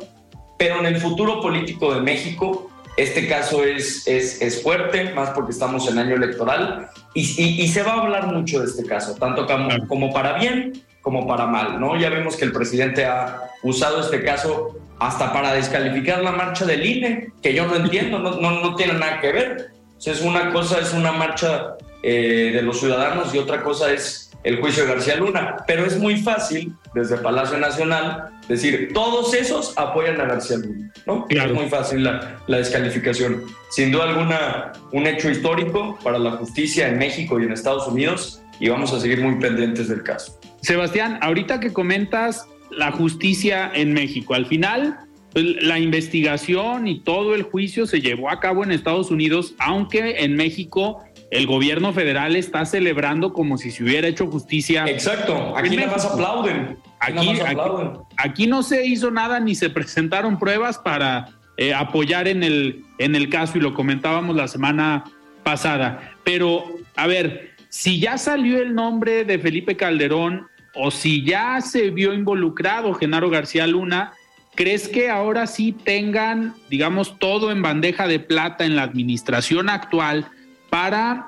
[SPEAKER 6] pero en el futuro político de México, este caso es, es, es fuerte, más porque estamos en año electoral, y, y, y, se va a hablar mucho de este caso, tanto como, como para bien como para mal, ¿no? Ya vemos que el presidente ha usado este caso hasta para descalificar la marcha del INE, que yo no entiendo, no, no, no tiene nada que ver. O sea, es una cosa es una marcha eh, de los ciudadanos y otra cosa es el juicio de García Luna, pero es muy fácil desde Palacio Nacional decir, todos esos apoyan a García Luna, ¿no? Claro. Es muy fácil la, la, descalificación. Sin duda alguna, un hecho histórico para la justicia en México y en Estados Unidos y vamos a seguir muy pendientes del caso.
[SPEAKER 1] Sebastián, ahorita que comentas la justicia en México, al final pues, la investigación y todo el juicio se llevó a cabo en Estados Unidos, aunque en México el gobierno federal está celebrando como si se hubiera hecho justicia.
[SPEAKER 6] Exacto, aquí nada más aplauden.
[SPEAKER 1] Aquí,
[SPEAKER 6] aplauden.
[SPEAKER 1] Aquí, no se hizo nada ni se presentaron pruebas para eh, apoyar en el, en el caso y lo comentábamos la semana pasada. Pero, a ver, si ya salió el nombre de Felipe Calderón o si ya se vio involucrado Genaro García Luna, ¿crees que ahora sí tengan, digamos, todo en bandeja de plata en la administración actual para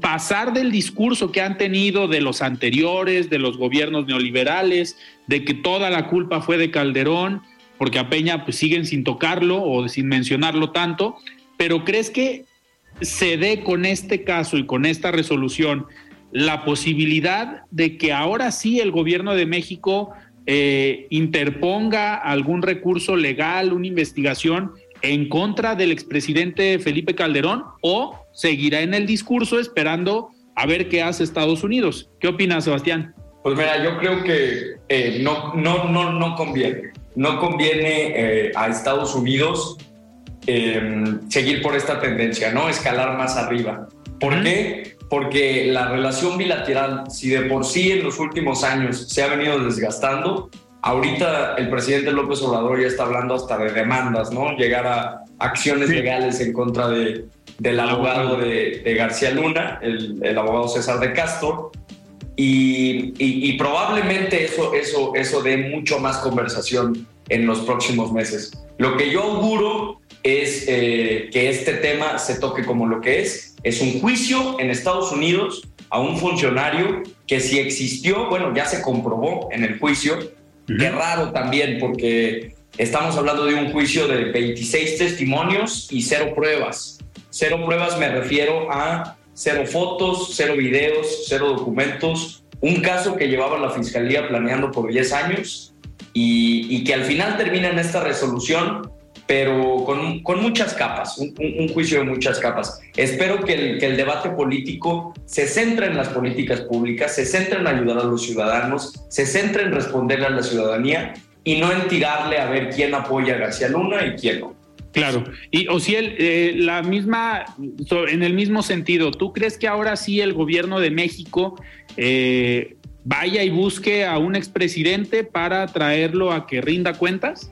[SPEAKER 1] pasar del discurso que han tenido de los anteriores, de los gobiernos neoliberales, de que toda la culpa fue de Calderón, porque a Peña pues siguen sin tocarlo o sin mencionarlo tanto, pero ¿crees que se dé con este caso y con esta resolución la posibilidad de que ahora sí el gobierno de México eh, interponga algún recurso legal, una investigación en contra del expresidente Felipe Calderón o seguirá en el discurso esperando a ver qué hace Estados Unidos. ¿Qué opinas, Sebastián?
[SPEAKER 6] Pues mira, yo creo que eh, no, no, no, no conviene. No conviene eh, a Estados Unidos eh, seguir por esta tendencia, ¿no? Escalar más arriba. ¿Por qué? Porque la relación bilateral, si de por sí en los últimos años se ha venido desgastando, ahorita el presidente López Obrador ya está hablando hasta de demandas, ¿no? Llegar a acciones sí. legales en contra de, del abogado de, de García Luna, el, el, abogado César de Castro, y, y, y, probablemente eso, eso, eso dé mucho más conversación en los próximos meses. Lo que yo auguro es eh, que este tema se toque como lo que es, es un juicio en Estados Unidos a un funcionario que si existió, bueno, ya se comprobó en el juicio. Qué raro también porque estamos hablando de un juicio de 26 testimonios y cero pruebas. Cero pruebas me refiero a cero fotos, cero videos, cero documentos. Un caso que llevaba la fiscalía planeando por 10 años y, y que al final termina en esta resolución, pero con, con muchas capas, un, juicio de muchas capas. Espero que el, que el debate político se centre en las políticas públicas, se centre en ayudar a los ciudadanos, se centre en responderle a la ciudadanía y no en tirarle a ver quién apoya a García Luna y quién no.
[SPEAKER 1] Claro, y o si el, eh, la misma, en el mismo sentido, ¿tú crees que ahora sí el gobierno de México eh, vaya y busque a un expresidente para traerlo a que rinda cuentas?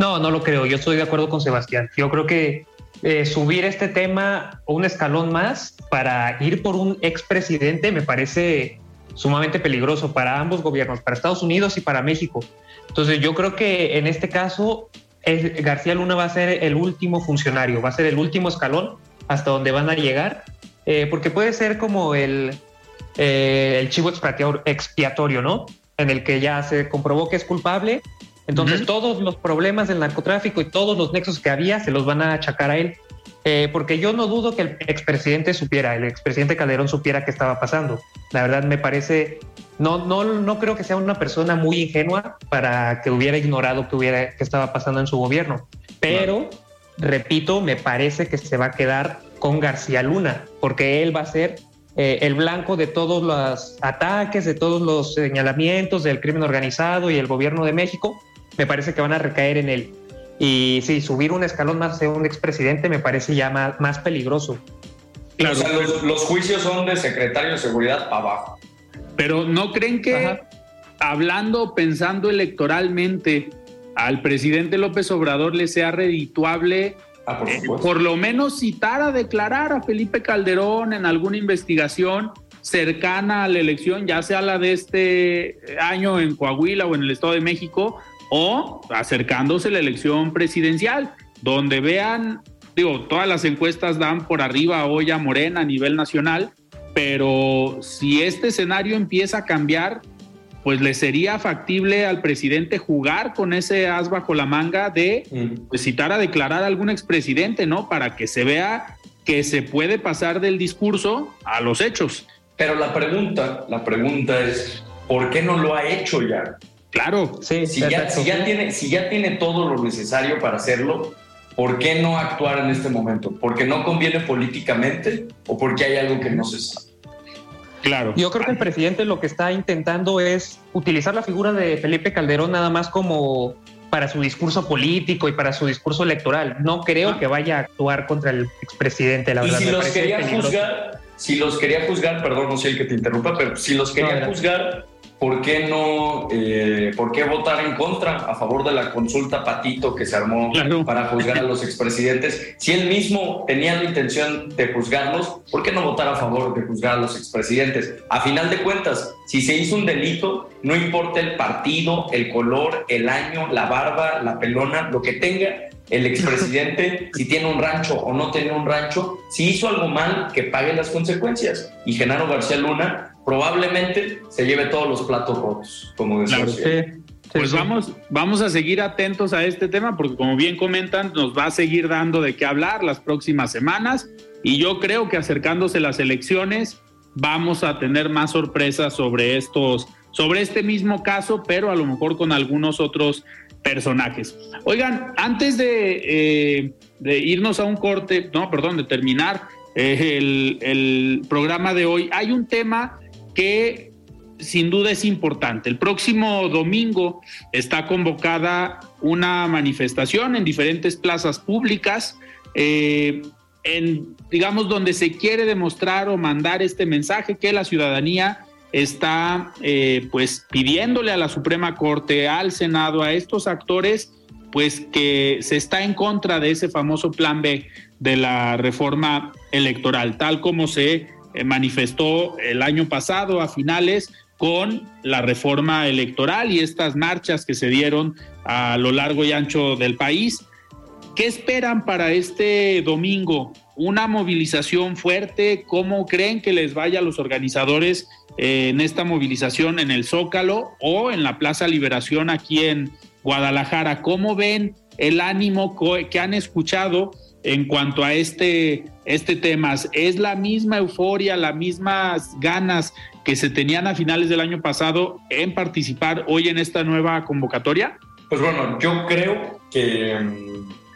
[SPEAKER 7] No, no lo creo. Yo estoy de acuerdo con Sebastián. Yo creo que eh, subir este tema un escalón más para ir por un expresidente me parece sumamente peligroso para ambos gobiernos, para Estados Unidos y para México. Entonces yo creo que en este caso García Luna va a ser el último funcionario, va a ser el último escalón hasta donde van a llegar, eh, porque puede ser como el, eh, el chivo expiatorio, ¿no? En el que ya se comprobó que es culpable, entonces uh -huh. todos los problemas del narcotráfico y todos los nexos que había se los van a achacar a él. eh, porque yo no dudo que el expresidente supiera, el expresidente Calderón supiera qué estaba pasando. La verdad me parece, no, no, no creo que sea una persona muy ingenua para que hubiera ignorado que, hubiera, que estaba pasando en su gobierno. Pero, repito, me parece que se va a quedar con García Luna, porque él va a ser eh, el blanco de todos los ataques, de todos los señalamientos del crimen organizado y el gobierno de México. Me parece que van a recaer en él. Y sí, subir un escalón más de un expresidente me parece ya más, peligroso.
[SPEAKER 6] Claro, o sea, los, juicios son de secretario de seguridad abajo.
[SPEAKER 1] Pero ¿no creen que hablando, pensando electoralmente, al presidente López Obrador le sea redituable ah, eh, por, lo menos citar a declarar a Felipe Calderón en alguna investigación cercana a la elección, ya sea la de este año en Coahuila o en el Estado de México, o acercándose la elección presidencial, donde vean, digo, todas las encuestas dan por arriba hoy a Morena a nivel nacional, pero si este escenario empieza a cambiar, pues le sería factible al presidente jugar con ese as bajo la manga de pues, citar a declarar a algún expresidente, ¿no? Para que se vea que se puede pasar del discurso a los hechos.
[SPEAKER 6] Pero la pregunta, la pregunta es, ¿por qué no lo ha hecho ya?
[SPEAKER 1] Claro,
[SPEAKER 6] sí, si, ya, tiene, si ya tiene todo lo necesario para hacerlo, ¿por qué no actuar en este momento? ¿Porque no conviene políticamente o porque hay algo que no se sabe?
[SPEAKER 7] Claro. Yo creo que el presidente lo que está intentando es utilizar la figura de Felipe Calderón nada más como para su discurso político y para su discurso electoral. No creo ah. que vaya a actuar contra el expresidente, la verdad.
[SPEAKER 6] Y si los quería juzgar, si los quería juzgar, perdón, no sé el que te interrumpa, pero si los quería juzgar ¿por qué no, eh, por qué votar en contra a favor de la consulta Patito que se armó para juzgar a los expresidentes? Si él mismo tenía la intención de juzgarlos, ¿por qué no votar a favor de juzgar a los expresidentes? A final de cuentas, si se hizo un delito, no importa el partido, el color, el año, la barba, la pelona, lo que tenga, el expresidente, si tiene un rancho o no tiene un rancho, si hizo algo mal, que pague las consecuencias. Y Genaro García Luna probablemente se lleve todos los platos rotos, como decía.
[SPEAKER 1] pues vamos, vamos a seguir atentos a este tema porque como bien comentan, nos va a seguir dando de qué hablar las próximas semanas y yo creo que acercándose las elecciones vamos a tener más sorpresas sobre estos, sobre este mismo caso, pero a lo mejor con algunos otros personajes. Oigan, antes de, eh, de irnos a un corte, no, perdón, de terminar eh, el, el programa de hoy, hay un tema que sin duda es importante. El próximo domingo está convocada una manifestación en diferentes plazas públicas, eh, en, digamos, donde se quiere demostrar o mandar este mensaje que la ciudadanía está eh, pues pidiéndole a la Suprema Corte, al Senado, a estos actores, pues que se está en contra de ese famoso plan B de la reforma electoral, tal como se manifestó el año pasado a finales con la reforma electoral y estas marchas que se dieron a lo largo y ancho del país. ¿Qué esperan para este domingo? ¿Una movilización fuerte? ¿Cómo creen que les vaya a los organizadores eh, en esta movilización en el Zócalo o en la Plaza Liberación aquí en Guadalajara? ¿Cómo ven el ánimo que han escuchado en cuanto a este, este tema? ¿Es la misma euforia, las mismas ganas que se tenían a finales del año pasado en participar hoy en esta nueva convocatoria?
[SPEAKER 6] Pues bueno, yo creo que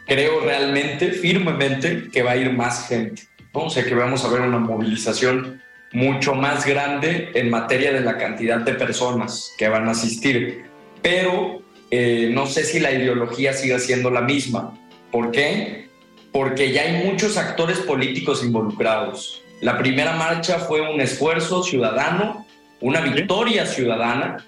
[SPEAKER 6] creo realmente, firmemente, que va a ir más gente. O sea, que vamos a ver una movilización mucho más grande en materia de la cantidad de personas que van a asistir. Pero eh, no sé si la ideología siga siendo la misma. ¿Por qué? Porque ya hay muchos actores políticos involucrados. La primera marcha fue un esfuerzo ciudadano, una victoria ciudadana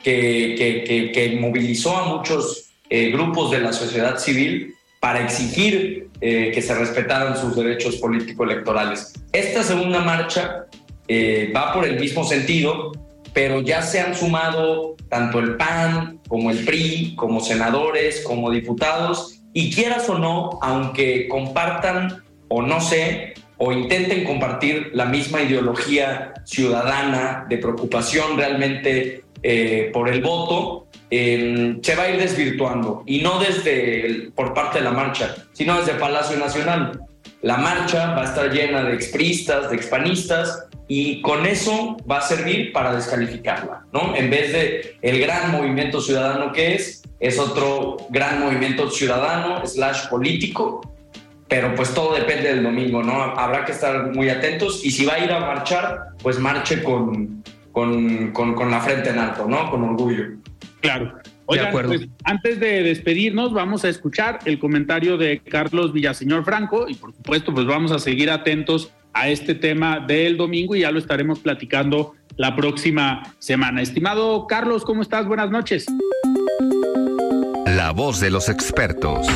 [SPEAKER 6] que, que, movilizó a muchos eh, grupos de la sociedad civil para exigir eh, que se respetaran sus derechos político-electorales. Esta segunda marcha eh, va por el mismo sentido, pero ya se han sumado tanto el PAN como el PRI, como senadores, como diputados, y quieras o no, aunque compartan o no sé, o intenten compartir la misma ideología ciudadana de preocupación realmente eh, por el voto, em, se va a ir desvirtuando. Y no desde por parte de la marcha, sino desde Palacio Nacional. la marcha va a estar llena de expristas, de expanistas, y con eso va a servir para descalificarla, ¿no? En vez de el gran movimiento ciudadano que es, es otro gran movimiento ciudadano slash político, pero pues todo depende del domingo, ¿no? Habrá que estar muy atentos y si va a ir a marchar, pues marche con, con, con, la frente en alto, ¿no? Con orgullo.
[SPEAKER 1] Claro. Oigan, pues, antes de despedirnos, vamos a escuchar el comentario de Carlos Villaseñor Franco y por supuesto, pues vamos a seguir atentos a este tema del domingo y ya lo estaremos platicando la próxima semana. Estimado Carlos, ¿cómo estás? Buenas noches.
[SPEAKER 3] La voz de los expertos.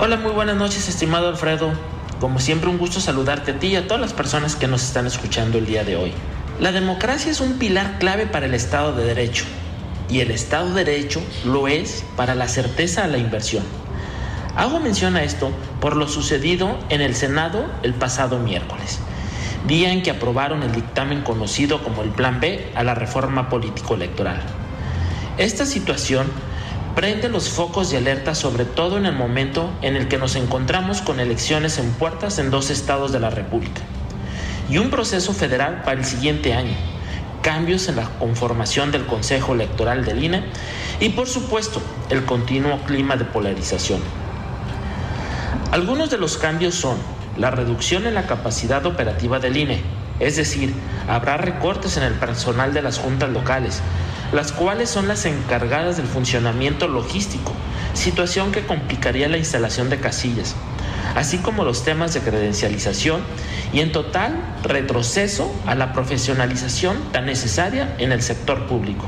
[SPEAKER 8] Hola, muy buenas noches, estimado Alfredo. Como siempre, un gusto saludarte a ti y a todas las personas que nos están escuchando el día de hoy. La democracia es un pilar clave para el Estado de Derecho y el Estado de Derecho lo es para la certeza a la inversión. Hago mención a esto por lo sucedido en el Senado el pasado miércoles, día en que aprobaron el dictamen conocido como el Plan B a la reforma político-electoral. Esta situación prende los focos de alerta sobre todo en el momento en el que nos encontramos con elecciones en puertas en dos estados de la República y un proceso federal para el siguiente año, cambios en la conformación del Consejo Electoral del INE y por supuesto el continuo clima de polarización. Algunos de los cambios son la reducción en la capacidad operativa del INE, es decir, habrá recortes en el personal de las juntas locales, las cuales son las encargadas del funcionamiento logístico, situación que complicaría la instalación de casillas, así como los temas de credencialización y en total retroceso a la profesionalización tan necesaria en el sector público.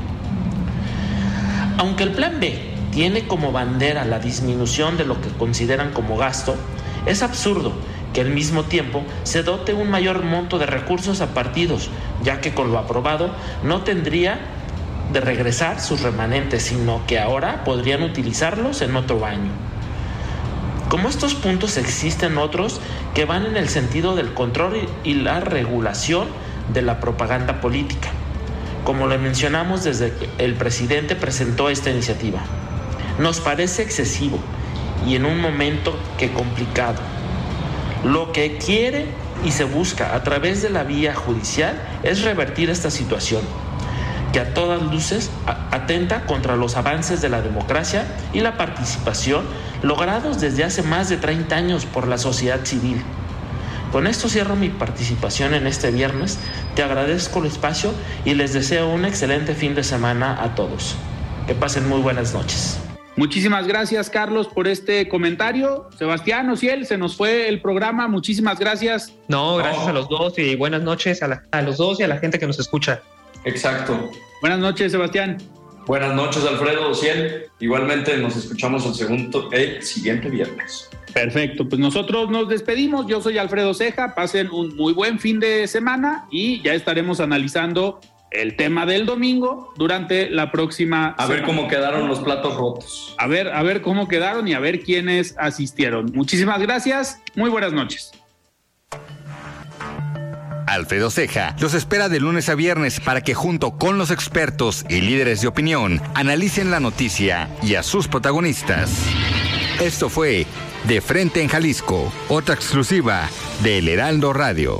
[SPEAKER 8] Aunque el plan B tiene como bandera la disminución de lo que consideran como gasto, es absurdo que al mismo tiempo se dote un mayor monto de recursos a partidos, ya que con lo aprobado no tendría de regresar sus remanentes, sino que ahora podrían utilizarlos en otro año. Como estos puntos existen otros que van en el sentido del control y la regulación de la propaganda política, como lo mencionamos desde que el presidente presentó esta iniciativa. Nos parece excesivo y en un momento que complicado. Lo que quiere y se busca a través de la vía judicial es revertir esta situación, que a todas luces atenta contra los avances de la democracia y la participación logrados desde hace más de 30 años por la sociedad civil. Con esto cierro mi participación en este viernes, te agradezco el espacio y les deseo un excelente fin de semana a todos. Que pasen muy buenas noches.
[SPEAKER 1] Muchísimas gracias, Carlos, por este comentario. Sebastián Ociel, se nos fue el programa. Muchísimas gracias.
[SPEAKER 7] No, gracias a los dos y buenas noches a, los dos y a la gente que nos escucha.
[SPEAKER 6] Exacto.
[SPEAKER 1] Buenas noches, Sebastián.
[SPEAKER 6] Buenas noches, Alfredo Ociel. Igualmente nos escuchamos el, segundo, el siguiente viernes.
[SPEAKER 1] Perfecto, pues nosotros nos despedimos. Yo soy Alfredo Ceja. Pasen un muy buen fin de semana y ya estaremos analizando el tema del domingo durante la próxima.
[SPEAKER 6] A ver cómo quedaron los platos rotos.
[SPEAKER 1] A ver, a ver cómo quedaron y a ver quiénes asistieron. Muchísimas gracias. Muy buenas noches.
[SPEAKER 3] Alfredo Ceja los espera de lunes a viernes para que junto con los expertos y líderes de opinión analicen la noticia y a sus protagonistas. Esto fue De Frente en Jalisco, otra exclusiva de El Heraldo Radio.